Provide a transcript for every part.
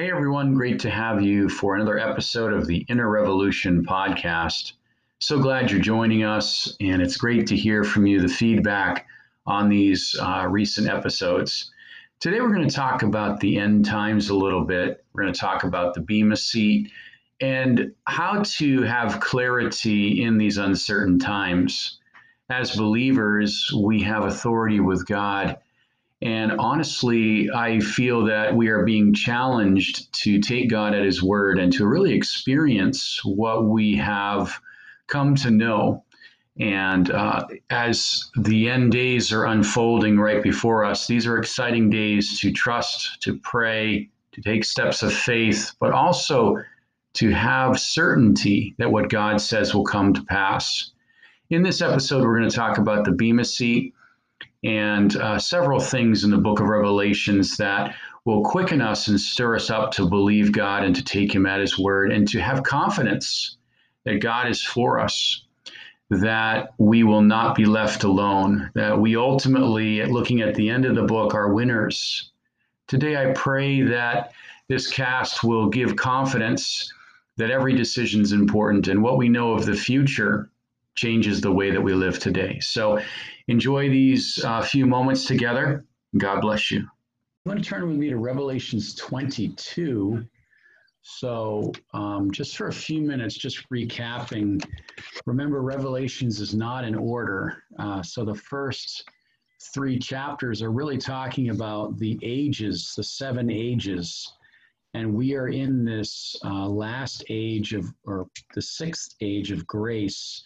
Hey everyone, great to have you for another episode of the Inner Revolution podcast. So glad you're joining us, and it's great to hear from you the feedback on these uh, recent episodes. Today we're going to talk about the end times a little bit. We're going to talk about the Bema seat and how to have clarity in these uncertain times. As believers, we have authority with God and honestly, I feel that we are being challenged to take God at His word and to really experience what we have come to know. And uh, as the end days are unfolding right before us, these are exciting days to trust, to pray, to take steps of faith, but also to have certainty that what God says will come to pass. In this episode, we're going to talk about the Bema seat and uh, several things in the book of Revelations that will quicken us and stir us up to believe God and to take Him at His word and to have confidence that God is for us, that we will not be left alone, that we ultimately, looking at the end of the book, are winners. Today, I pray that this cast will give confidence that every decision is important and what we know of the future changes the way that we live today. So enjoy these uh, few moments together. God bless you. I'm going to turn with me to Revelations 22. So, um, just for a few minutes, just recapping. Remember, Revelations is not in order. Uh, so, the first three chapters are really talking about the ages, the seven ages. And we are in this uh, last age of, or the sixth age of grace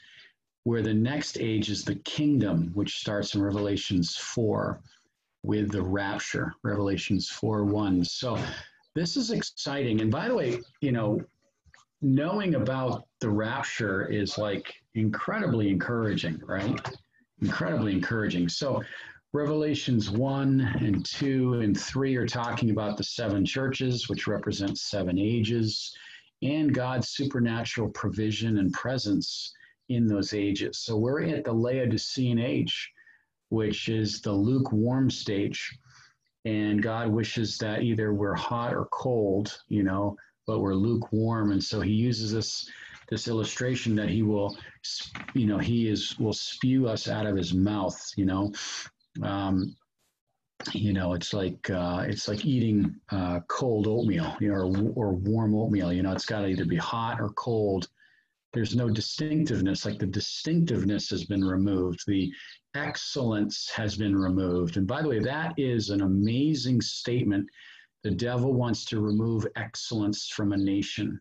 where the next age is the kingdom, which starts in Revelations 4 with the rapture, Revelations 4 1. So this is exciting. And by the way, you know, knowing about the rapture is like incredibly encouraging, right? Incredibly encouraging. So Revelations 1 and 2 and 3 are talking about the seven churches, which represent seven ages, and God's supernatural provision and presence in those ages. So we're at the Laodicean age, which is the lukewarm stage. And God wishes that either we're hot or cold, you know, but we're lukewarm. And so he uses this this illustration that he will, you know, he is will spew us out of his mouth, you know. Um, you know, it's like uh, it's like eating uh, cold oatmeal, you know, or, or warm oatmeal. You know, it's got to either be hot or cold there's no distinctiveness like the distinctiveness has been removed the excellence has been removed. And by the way that is an amazing statement. The devil wants to remove excellence from a nation.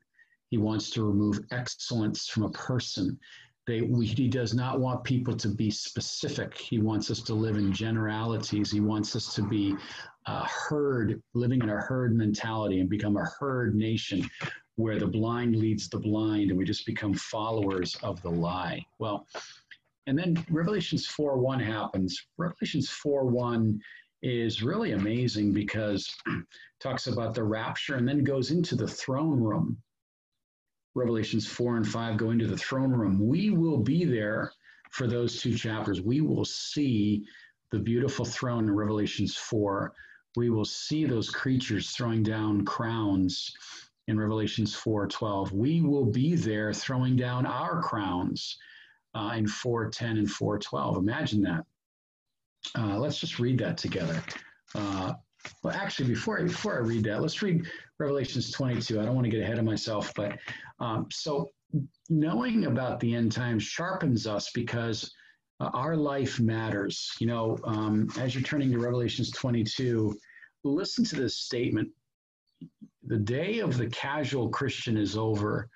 He wants to remove excellence from a person. They, we, he does not want people to be specific. He wants us to live in generalities. He wants us to be a herd, living in a herd mentality and become a herd nation where the blind leads the blind and we just become followers of the lie. Well, and then Revelations 4 1 happens. Revelations 4 1 is really amazing because talks about the rapture and then goes into the throne room. Revelations 4 and 5 go into the throne room. We will be there for those two chapters. We will see the beautiful throne in Revelations 4. We will see those creatures throwing down crowns in Revelations 4:12. We will be there throwing down our crowns uh, in 4:10 and 4:12. Imagine that. Uh, let's just read that together. Uh, well, actually, before I, before I read that, let's read Revelations 22. I don't want to get ahead of myself, but um, so knowing about the end times sharpens us because uh, our life matters. You know, um, as you're turning to Revelations 22, listen to this statement the day of the casual Christian is over.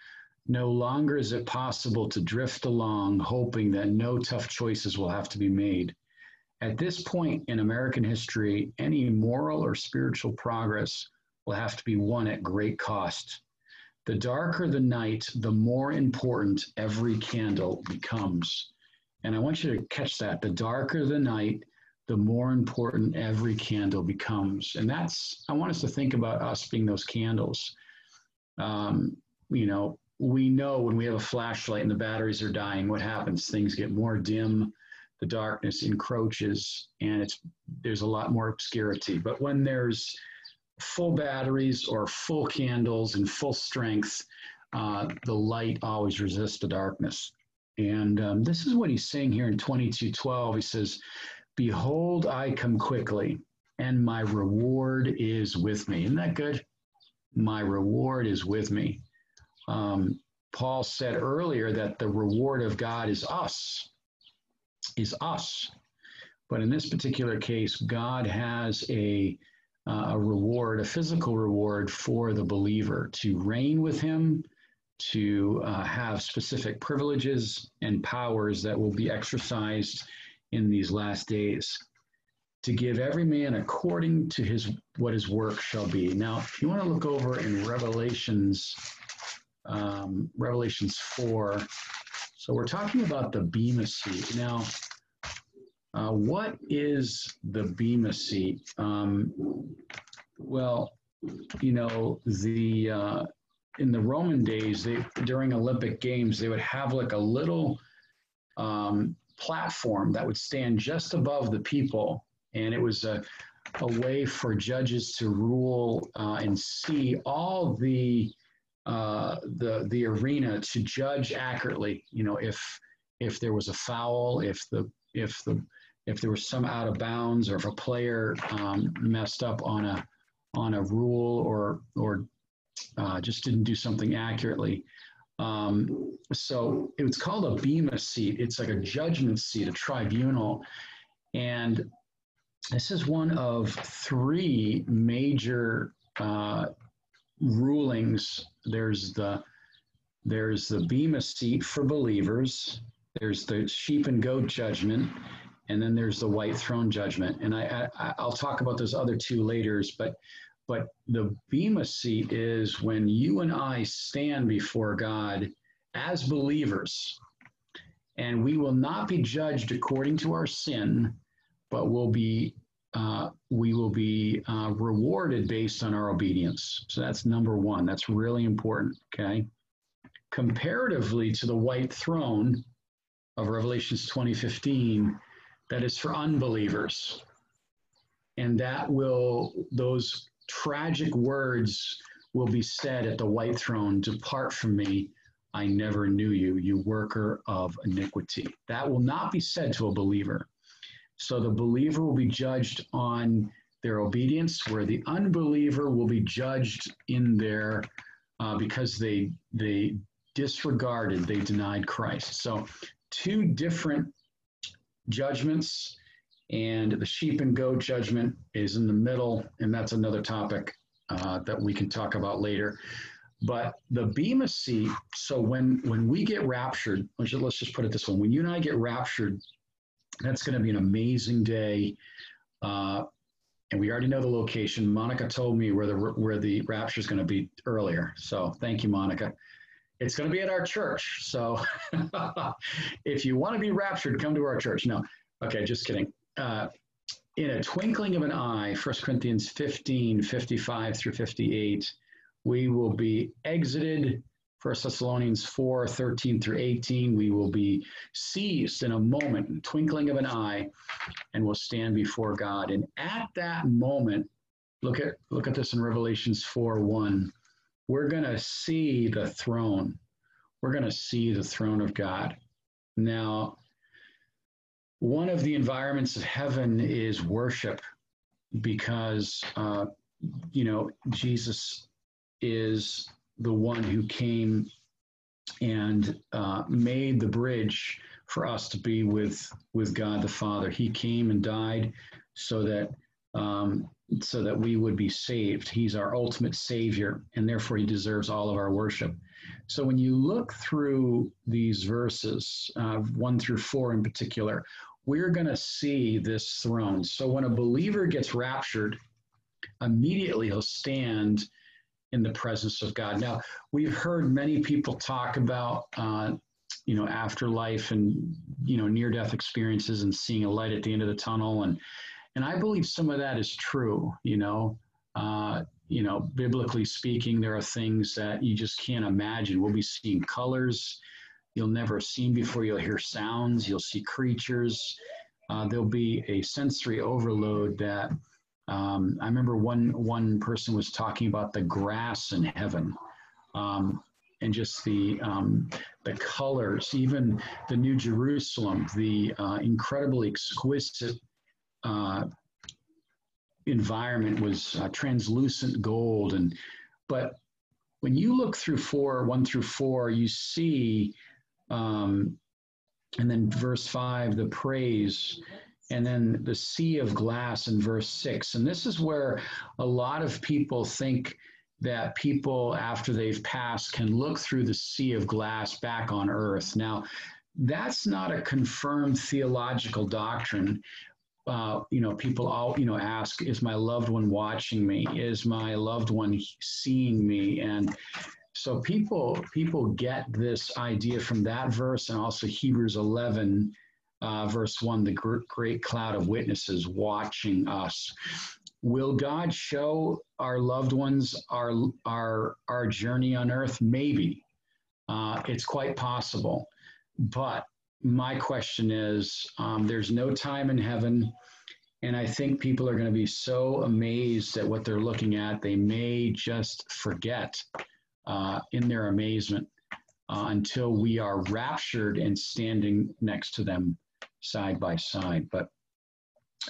No longer is it possible to drift along hoping that no tough choices will have to be made. At this point in American history, any moral or spiritual progress will have to be won at great cost. The darker the night, the more important every candle becomes. And I want you to catch that. The darker the night, the more important every candle becomes. And that's, I want us to think about us being those candles. Um, you know, we know when we have a flashlight and the batteries are dying, what happens? Things get more dim, the darkness encroaches, and it's there's a lot more obscurity. But when there's full batteries or full candles and full strength, uh, the light always resists the darkness. And um, this is what he's saying here in 22:12. He says, "Behold, I come quickly, and my reward is with me." Isn't that good? My reward is with me. Um, Paul said earlier that the reward of God is us, is us. But in this particular case, God has a, uh, a reward, a physical reward for the believer to reign with him, to uh, have specific privileges and powers that will be exercised in these last days to give every man according to his what his work shall be. Now if you want to look over in revelations um, revelations 4 so we're talking about the bema seat. Now uh, what is the bema seat? Um, well you know the uh, in the Roman days, they during Olympic Games, they would have like a little um, platform that would stand just above the people, and it was a, a way for judges to rule uh, and see all the uh, the the arena to judge accurately. You know, if if there was a foul, if the if the if there was some out of bounds, or if a player um, messed up on a on a rule or or uh, just didn't do something accurately. Um, so it's called a bema seat. It's like a judgment seat, a tribunal. And this is one of three major uh, rulings. There's the there's the bema seat for believers. There's the sheep and goat judgment, and then there's the white throne judgment. And I, I I'll talk about those other two later. But but the Bema seat is when you and I stand before God as believers, and we will not be judged according to our sin, but will be uh, we will be uh, rewarded based on our obedience. So that's number one. That's really important. Okay. Comparatively to the white throne of Revelations 2015, that is for unbelievers. And that will, those tragic words will be said at the white throne Depart from me, I never knew you, you worker of iniquity. That will not be said to a believer. So the believer will be judged on their obedience, where the unbeliever will be judged in their uh, because they they disregarded, they denied Christ. So two different judgments and the sheep and goat judgment is in the middle, and that's another topic uh, that we can talk about later. But the Bema seat, so when when we get raptured, let's just, let's just put it this way: when you and I get raptured, that's going to be an amazing day. Uh, and we already know the location. Monica told me where the where the rapture is going to be earlier. So thank you, Monica. It's going to be at our church. So if you want to be raptured, come to our church. No, okay, just kidding uh, in a twinkling of an eye, 1 Corinthians 15, 55 through 58, we will be exited. 1 Thessalonians 4, 13 through 18, we will be seized in a moment, twinkling of an eye, and will stand before God. And at that moment, look at look at this in Revelations 4, 1. We're gonna see the throne. We're gonna see the throne of God. Now, one of the environments of heaven is worship because, uh, you know, Jesus is the one who came and uh, made the bridge for us to be with with God the Father. He came and died so that um, so that we would be saved. He's our ultimate Savior, and therefore He deserves all of our worship. So when you look through these verses, uh, one through four in particular, we're going to see this throne. So when a believer gets raptured, immediately he'll stand in the presence of God. Now, we've heard many people talk about, uh, you know, afterlife and, you know, near death experiences and seeing a light at the end of the tunnel. And, and I believe some of that is true, you know. Uh, you know, biblically speaking, there are things that you just can't imagine. We'll be seeing colors you'll never seen before. You'll hear sounds, you'll see creatures. Uh, there'll be a sensory overload that Um, I remember one one person was talking about the grass in heaven, um, and just the um, the colors, even the New Jerusalem, the uh, incredibly exquisite uh, environment was uh, translucent gold, and but when you look through four one through four, you see, um, and then verse five, the praise and then the sea of glass in verse six. And this is where a lot of people think that people, after they've passed, can look through the sea of glass back on earth. Now, that's not a confirmed theological doctrine. Uh, you know, people all you know ask, "Is my loved one watching me? Is my loved one seeing me?" And so people people get this idea from that verse and also Hebrews 11 uh, verse 1 the great cloud of witnesses watching us. Will God show our loved ones our, our, our journey on earth? Maybe. Uh, it's quite possible. But my question is um, there's no time in heaven. And I think people are going to be so amazed at what they're looking at, they may just forget uh, in their amazement uh, until we are raptured and standing next to them side by side. But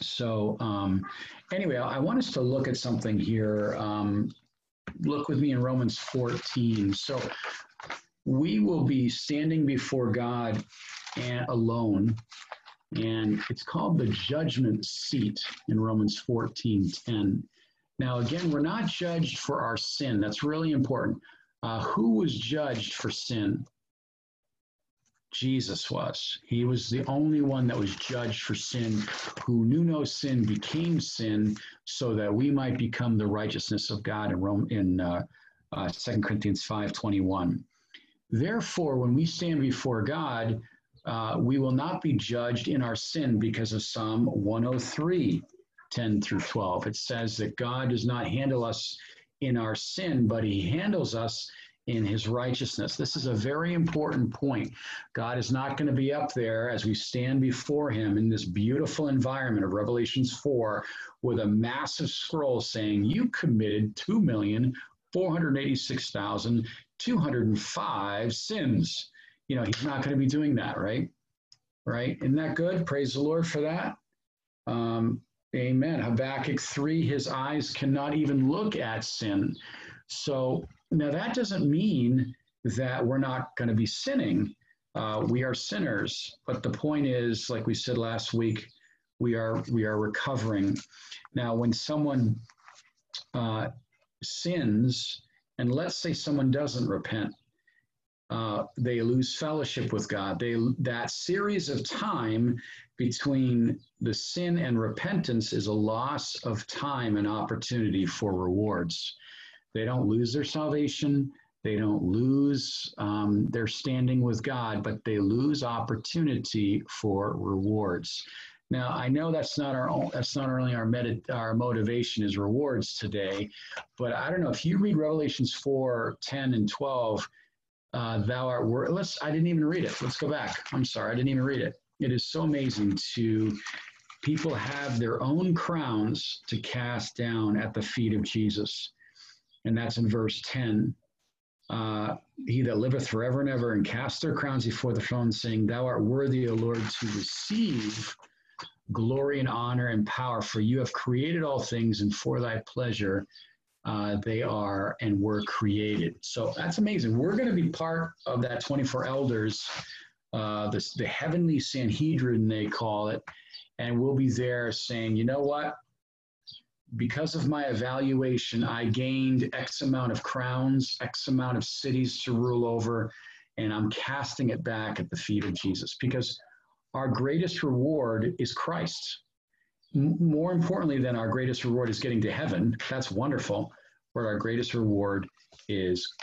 so um, anyway, I want us to look at something here. Um, look with me in Romans 14. So we will be standing before God and alone, and it's called the judgment seat in Romans 14 10. Now, again, we're not judged for our sin. That's really important. Uh, who was judged for sin? Jesus was. He was the only one that was judged for sin, who knew no sin, became sin, so that we might become the righteousness of God in Rome in uh, uh, 2 Corinthians 5:21. Therefore, when we stand before God, uh, we will not be judged in our sin because of Psalm 103, 10 through 12. It says that God does not handle us in our sin, but He handles us in his righteousness. This is a very important point. God is not going to be up there as we stand before him in this beautiful environment of Revelations 4 with a massive scroll saying, You committed 2,486,205 sins. You know, he's not going to be doing that, right? Right? Isn't that good? Praise the Lord for that. Um, amen. Habakkuk 3, his eyes cannot even look at sin. So now, that doesn't mean that we're not going to be sinning. Uh, we are sinners, but the point is, like we said last week, we are we are recovering. Now, when someone uh, sins, and let's say someone doesn't repent, uh, they lose fellowship with God. They that series of time between the sin and repentance is a loss of time and opportunity for rewards. They don't lose their salvation. They don't lose um, their standing with God, but they lose opportunity for rewards. Now, I know that's not our own, that's not only our med- our motivation is rewards today, but I don't know if you read Revelations 4, 10, and 12, uh, thou art worth. Let's. I didn't even read it. Let's go back. I'm sorry, I didn't even read it. It is so amazing to people have their own crowns to cast down at the feet of Jesus and that's in verse 10. Uh, he that liveth forever and ever and cast their crowns before the throne, saying, Thou art worthy, O Lord, to receive glory and honor and power, for you have created all things, and for thy pleasure uh, they are and were created. So that's amazing. We're going to be part of that 24 elders, uh, the, the heavenly Sanhedrin, they call it, and we'll be there saying, You know what? because of my evaluation, I gained X amount of crowns, X amount of cities to rule over, and I'm casting it back at the feet of Jesus because our greatest reward is Christ. More importantly than our greatest reward is getting to heaven, that's wonderful, but our greatest reward is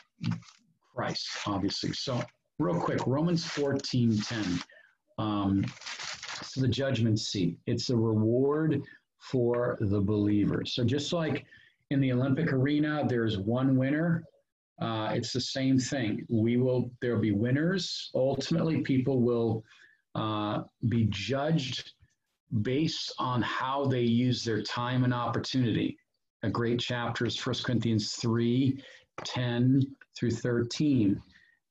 Christ, obviously. So, real quick, Romans 14 10. Um, so the judgment seat. It's a reward for the believers. So just like in the Olympic arena, there's one winner. Uh, it's the same thing. We will. There'll be winners. Ultimately, people will uh, be judged based on how they use their time and opportunity. A great chapter is 1 Corinthians 3 10 through 13.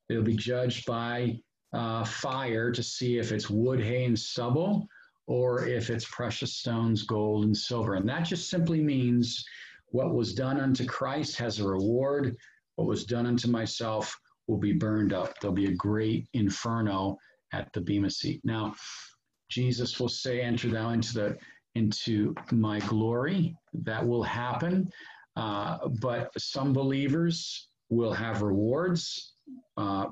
They'll be judged by uh, fire to see if it's wood, hay, and stubble, or if it's precious stones, gold, and silver. And that just simply means what was done unto Christ has a reward, what was done unto myself will be burned up. There'll be a great inferno at the Bema seat. Now, Jesus will say, Enter thou into the into my glory. That will happen. Uh, but some believers will have rewards. Uh,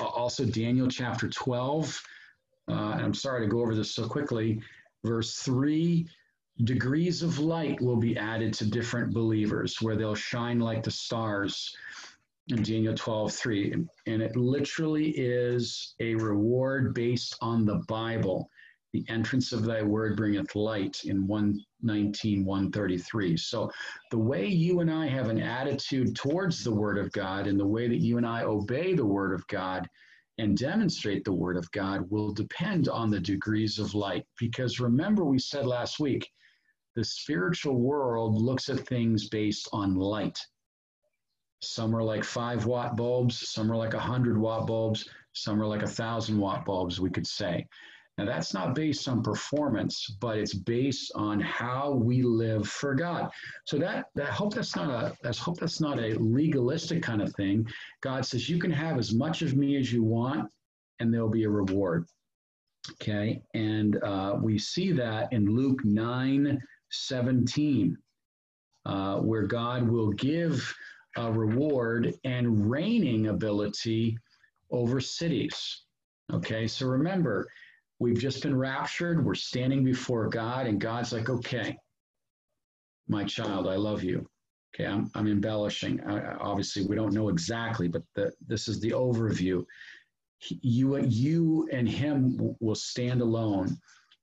also, Daniel chapter 12, uh, and I'm sorry to go over this so quickly, verse 3 degrees of light will be added to different believers where they'll shine like the stars in Daniel 12, 3. And it literally is a reward based on the Bible. The entrance of thy word bringeth light in 119, 133. So the way you and I have an attitude towards the word of God and the way that you and I obey the word of God and demonstrate the word of God will depend on the degrees of light. Because remember, we said last week, the spiritual world looks at things based on light. Some are like five watt bulbs, some are like a hundred watt bulbs, some are like a thousand watt bulbs, we could say. Now that's not based on performance, but it's based on how we live for God. So that that hope that's not a that's hope that's not a legalistic kind of thing. God says you can have as much of me as you want, and there'll be a reward. Okay, and uh, we see that in Luke 9, 17, uh, where God will give a reward and reigning ability over cities. Okay, so remember, we've just been raptured, we're standing before God, and God's like, okay, my child, I love you. Okay, I'm, I'm embellishing. I, obviously, we don't know exactly, but the, this is the overview. you, you and him will stand alone,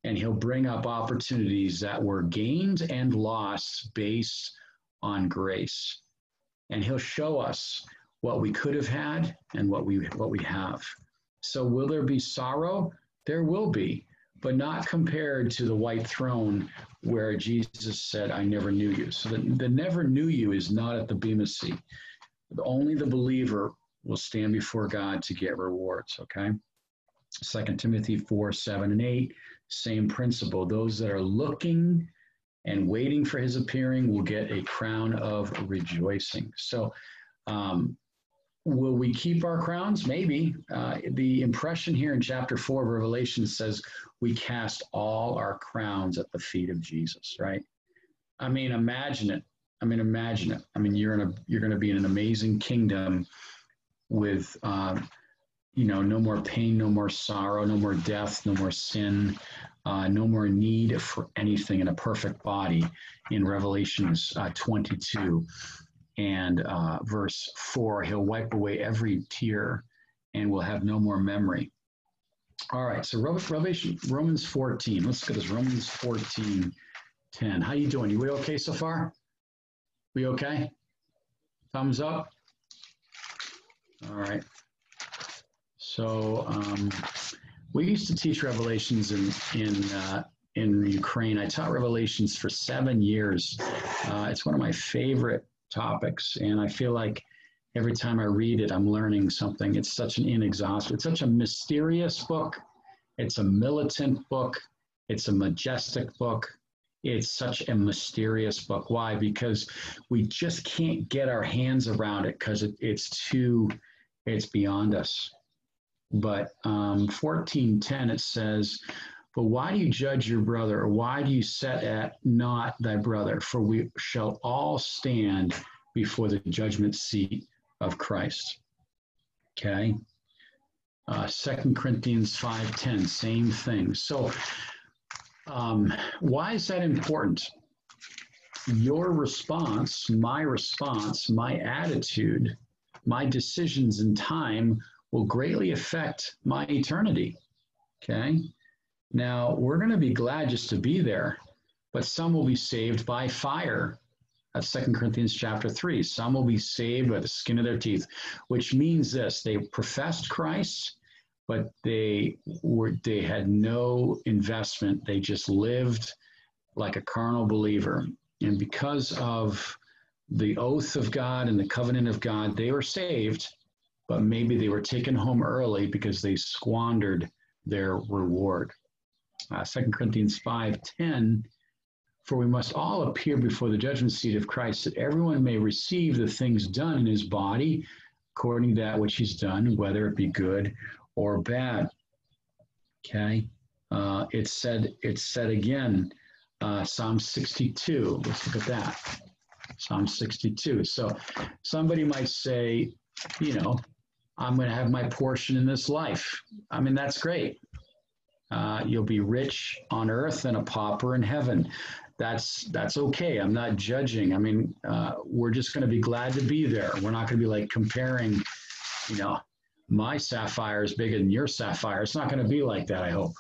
and he'll bring up opportunities that were gained and lost based on grace and he'll show us what we could have had and what we what we have. So will there be sorrow? There will be, but not compared to the white throne where Jesus said, I never knew you. So the, the never knew you is not at the Bema seat. Only the believer will stand before God to get rewards, okay? Second Timothy 4, 7, and 8, same principle. Those that are looking and waiting for his appearing will get a crown of rejoicing. So, um, will we keep our crowns? Maybe. Uh, the impression here in chapter four of Revelation says we cast all our crowns at the feet of Jesus, right? I mean, imagine it. I mean, imagine it. I mean, you're in a you're going to be in an amazing kingdom with, uh, you know, no more pain, no more sorrow, no more death, no more sin, uh, no more need for anything in a perfect body in Revelations uh, 22 and uh, verse 4. He'll wipe away every tear and will have no more memory. All right, so Revelation, Romans 14. Let's look at this. Romans 14, 10. How you doing? You we okay so far? We okay? Thumbs up? All right. So, um, we used to teach Revelations in in uh, in Ukraine. I taught Revelations for seven years. Uh, it's one of my favorite topics, and I feel like every time I read it, I'm learning something. It's such an inexhaustible. It's such a mysterious book. It's a militant book. It's a majestic book. It's such a mysterious book. Why? Because we just can't get our hands around it because it, it's too, it's beyond us. But um, 1410 it says, But why do you judge your brother, or why do you set at not thy brother? For we shall all stand before the judgment seat of Christ. Okay. Uh, 2 Corinthians 5.10, same thing. So um, why is that important? Your response, my response, my attitude, my decisions in time will greatly affect my eternity. Okay. Now, we're going to be glad just to be there, but some will be saved by fire. That's Second Corinthians chapter 3. Some will be saved by the skin of their teeth, which means this they professed Christ, but they were they had no investment. They just lived like a carnal believer, and because of the oath of God and the covenant of God, they were saved, but maybe they were taken home early because they squandered their reward. Uh, 2 Corinthians 5:10 For we must all appear before the judgment seat of Christ, that everyone may receive the things done in his body according to that which he's done, whether it be good or bad. Okay. Uh, it's said, it's said again, uh, Psalm 62. Let's look at that. Psalm 62. So somebody might say, you know, I'm going to have my portion in this life. I mean, that's great. Uh, you'll be rich on earth and a pauper in heaven. That's that's okay. I'm not judging. I mean, uh, we're just going to be glad to be there. We're not going to be like comparing, you know, my sapphire is bigger than your sapphire. It's not going to be like that. I hope.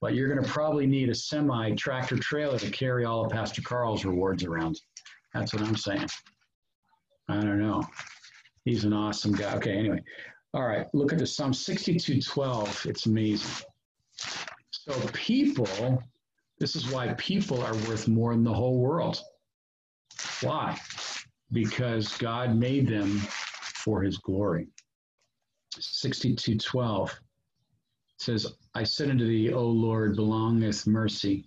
But you're going to probably need a semi tractor trailer to carry all of Pastor Carl's rewards around. That's what I'm saying. I don't know. He's an awesome guy. Okay, anyway. All right, look at the Psalm 62:12. It's amazing. So people, this is why people are worth more than the whole world. Why? Because God made them for his glory. 62:12 says, I said unto thee, O Lord, belongeth mercy,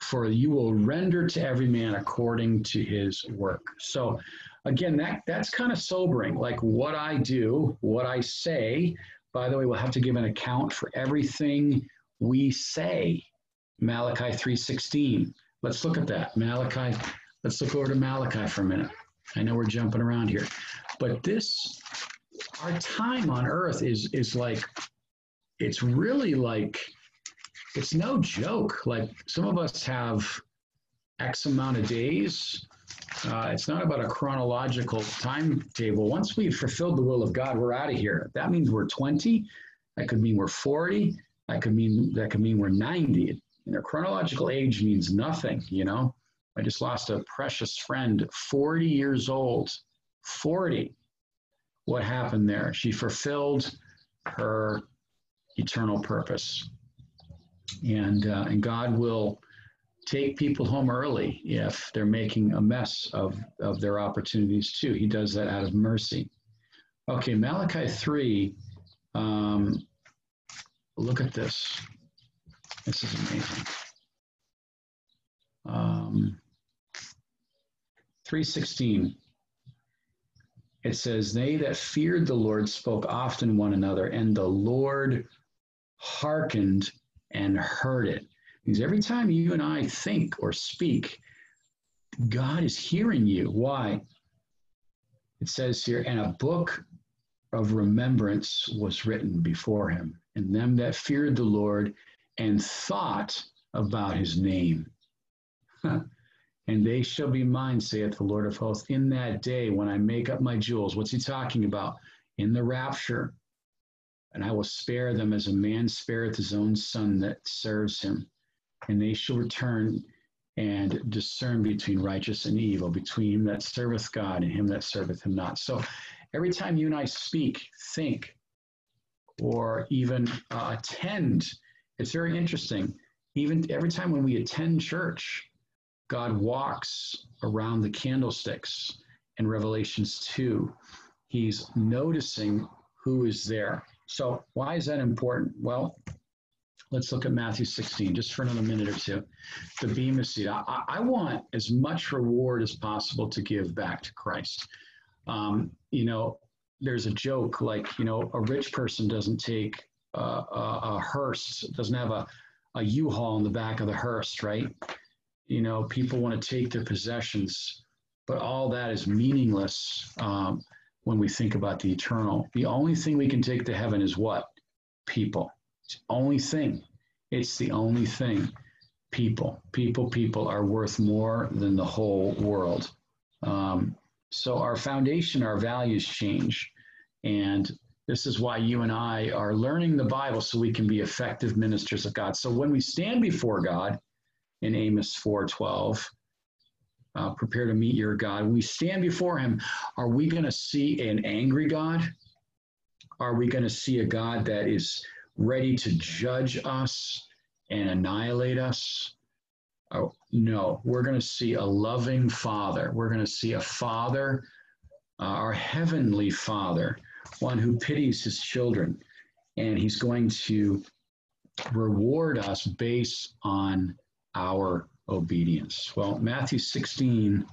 for you will render to every man according to his work. So again, that that's kind of sobering. Like what I do, what I say. By the way, we'll have to give an account for everything we say. Malachi 3:16. Let's look at that. Malachi, let's look over to Malachi for a minute. I know we're jumping around here. But this our time on earth is is like it's really like it's no joke. Like some of us have X amount of days. Uh, it's not about a chronological timetable. Once we've fulfilled the will of God, we're out of here. That means we're 20. That could mean we're 40. That could mean that could mean we're 90. You know, chronological age means nothing. You know, I just lost a precious friend, 40 years old. 40. What happened there? She fulfilled her eternal purpose. And, uh, and God will take people home early if they're making a mess of, of their opportunities too. He does that out of mercy. Okay, Malachi 3, um, look at this. This is amazing. Um, 316 it says, They that feared the Lord spoke often one another, and the Lord hearkened and heard it. Because every time you and I think or speak, God is hearing you. Why? It says here, and a book of remembrance was written before him, and them that feared the Lord and thought about his name. and they shall be mine, saith the Lord of hosts, in that day when I make up my jewels. What's he talking about? In the rapture. And I will spare them as a man spareth his own son that serves him. And they shall return and discern between righteous and evil, between him that serveth God and him that serveth him not. So every time you and I speak, think, or even uh, attend, it's very interesting. Even every time when we attend church, God walks around the candlesticks in Revelations 2. He's noticing who is there. So, why is that important? Well, let's look at Matthew 16 just for another minute or two. The Bema seat. I, I want as much reward as possible to give back to Christ. Um, you know, there's a joke like, you know, a rich person doesn't take a, a, a hearse, doesn't have a, a U-Haul in the back of the hearse, right? you know, people want to take their possessions, but all that is meaningless um, when we think about the eternal. The only thing we can take to heaven is what? People. It's the only thing. It's the only thing. People. People, people are worth more than the whole world. Um, so our foundation, our values change. And this is why you and I are learning the Bible so we can be effective ministers of God. So when we stand before God, in Amos 4:12. Uh, prepare to meet your God. When we stand before Him, are we going to see an angry God, Are we going to see a God that is ready to judge us and annihilate us? Oh, no, we're going to see a loving Father. We're going to see a Father, uh, our Heavenly Father, one who pities his children. And he's going to reward us based on our obedience. Well, Matthew 16,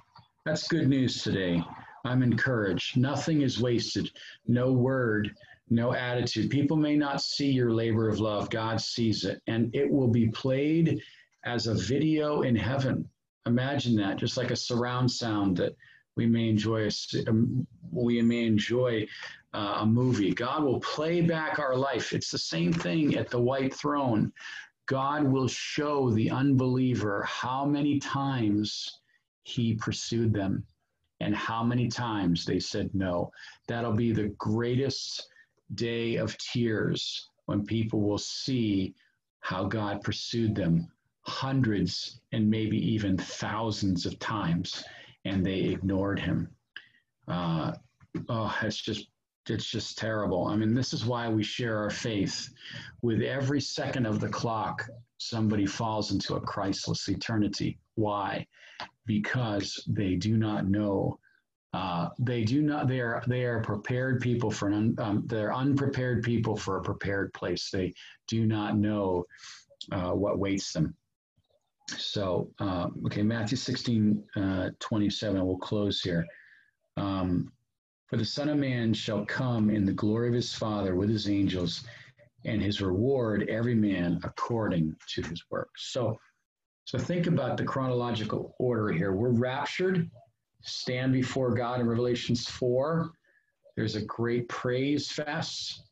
that's good news today. I'm encouraged. Nothing is wasted, no word, no attitude. People may not see your labor of love, God sees it, and it will be played as a video in heaven. Imagine that, just like a surround sound that we may enjoy. Um, we may enjoy uh, a movie. God will play back our life. It's the same thing at the white throne. God will show the unbeliever how many times he pursued them and how many times they said no. That'll be the greatest day of tears when people will see how God pursued them hundreds and maybe even thousands of times and they ignored him. Uh, oh, it's just it's just terrible. I mean, this is why we share our faith. With every second of the clock, somebody falls into a Christless eternity. Why? Because they do not know. Uh, they do not. They are. They are prepared people for an. Um, they're unprepared people for a prepared place. They do not know uh, what waits them. So, uh, okay, Matthew 16, uh, 27. We'll close here. Um, for the Son of Man shall come in the glory of his Father with his angels, and his reward every man according to his work. So, so think about the chronological order here. We're raptured, stand before God in Revelations 4. There's a great praise fest.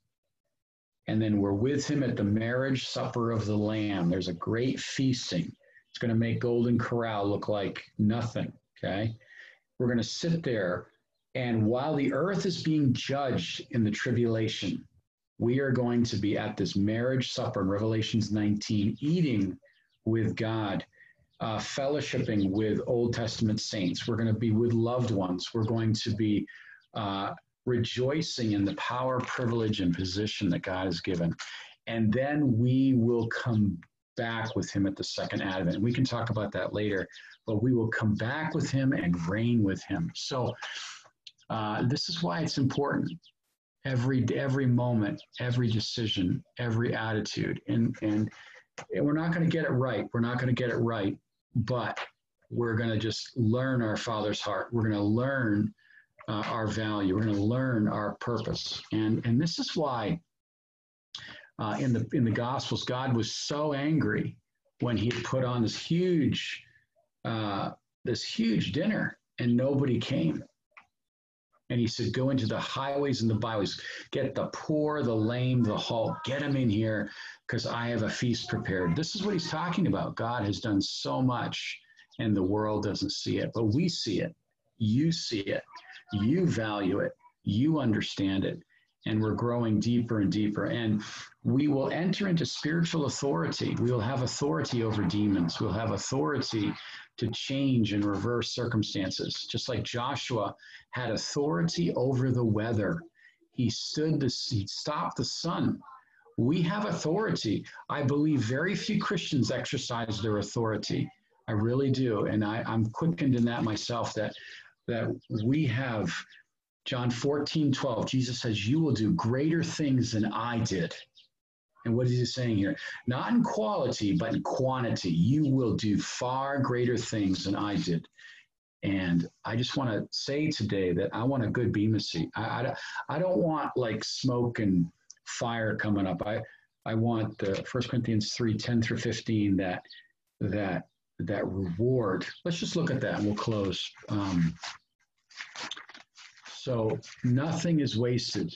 And then we're with him at the marriage supper of the Lamb. There's a great feasting. It's going to make Golden Corral look like nothing. Okay. We're going to sit there and while the earth is being judged in the tribulation, we are going to be at this marriage supper in Revelations 19, eating with God, uh, fellowshipping with Old Testament saints. We're going to be with loved ones. We're going to be uh, rejoicing in the power, privilege, and position that God has given. And then we will come back with him at the second advent. We can talk about that later, but we will come back with him and reign with him. So, uh, this is why it's important. Every every moment, every decision, every attitude, and and we're not going to get it right. We're not going to get it right, but we're going to just learn our Father's heart. We're going to learn uh, our value. We're going to learn our purpose, and and this is why uh, in the in the Gospels, God was so angry when He put on this huge uh, this huge dinner and nobody came. And he said, Go into the highways and the byways, get the poor, the lame, the halt, get them in here because I have a feast prepared. This is what he's talking about. God has done so much and the world doesn't see it, but we see it. You see it. You value it. You understand it. And we're growing deeper and deeper. And we will enter into spiritual authority. We will have authority over demons. We'll have authority to change and reverse circumstances. Just like Joshua had authority over the weather, he stood to he stopped the sun. We have authority. I believe very few Christians exercise their authority. I really do, and I, I'm quickened in that myself. That that we have John 14, 12. Jesus says, "You will do greater things than I did." And what is he saying here? Not in quality, but in quantity. You will do far greater things than I did. And I just want to say today that I want a good Bema seat. I, I, I don't want like smoke and fire coming up. I, I want the 1 Corinthians 3 10 through 15 that, that, that reward. Let's just look at that and we'll close. Um, so nothing is wasted.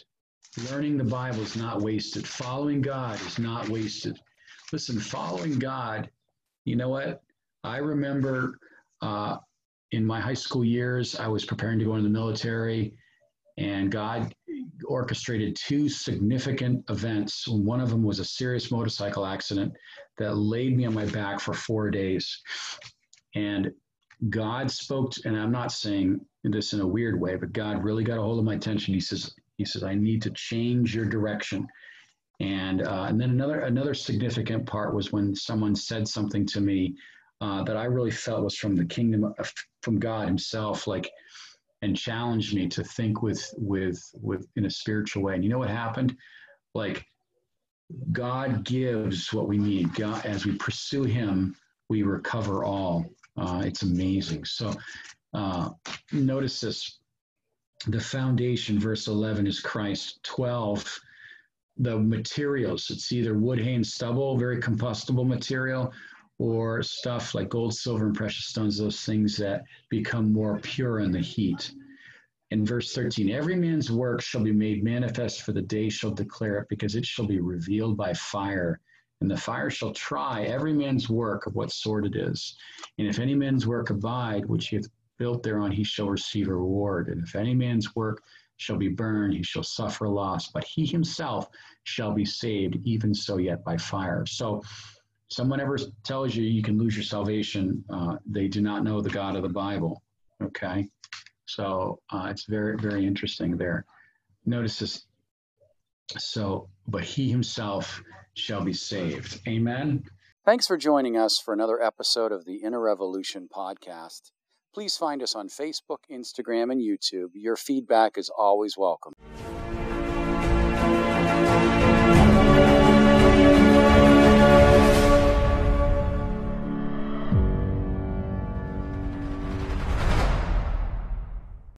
Learning the Bible is not wasted. Following God is not wasted. Listen, following God, you know what? I remember uh, in my high school years, I was preparing to go into the military, and God orchestrated two significant events. One of them was a serious motorcycle accident that laid me on my back for four days. And God spoke, to, and I'm not saying this in a weird way, but God really got a hold of my attention. He says, He says, I need to change your direction. And, uh, and then another, another significant part was when someone said something to me uh, that I really felt was from the kingdom, of, from God himself, like, and challenged me to think with, with, with, in a spiritual way. And you know what happened? Like, God gives what we need. God, as we pursue Him, we recover all. Uh, it's amazing. So uh, notice this. The foundation, verse 11, is Christ. 12, the materials. It's either wood, hay, and stubble, very combustible material, or stuff like gold, silver, and precious stones, those things that become more pure in the heat. In verse 13, every man's work shall be made manifest, for the day shall declare it, because it shall be revealed by fire and the fire shall try every man's work of what sort it is. And if any man's work abide, which he hath built thereon, he shall receive a reward. And if any man's work shall be burned, he shall suffer loss, but he himself shall be saved, even so yet by fire. So, someone ever tells you you can lose your salvation, uh, they do not know the God of the Bible. Okay, so uh, it's very, very interesting there. Notice this. So, but he himself shall be saved. Amen. Thanks for joining us for another episode of the Inner Revolution podcast. Please find us on Facebook, Instagram, and YouTube. Your feedback is always welcome.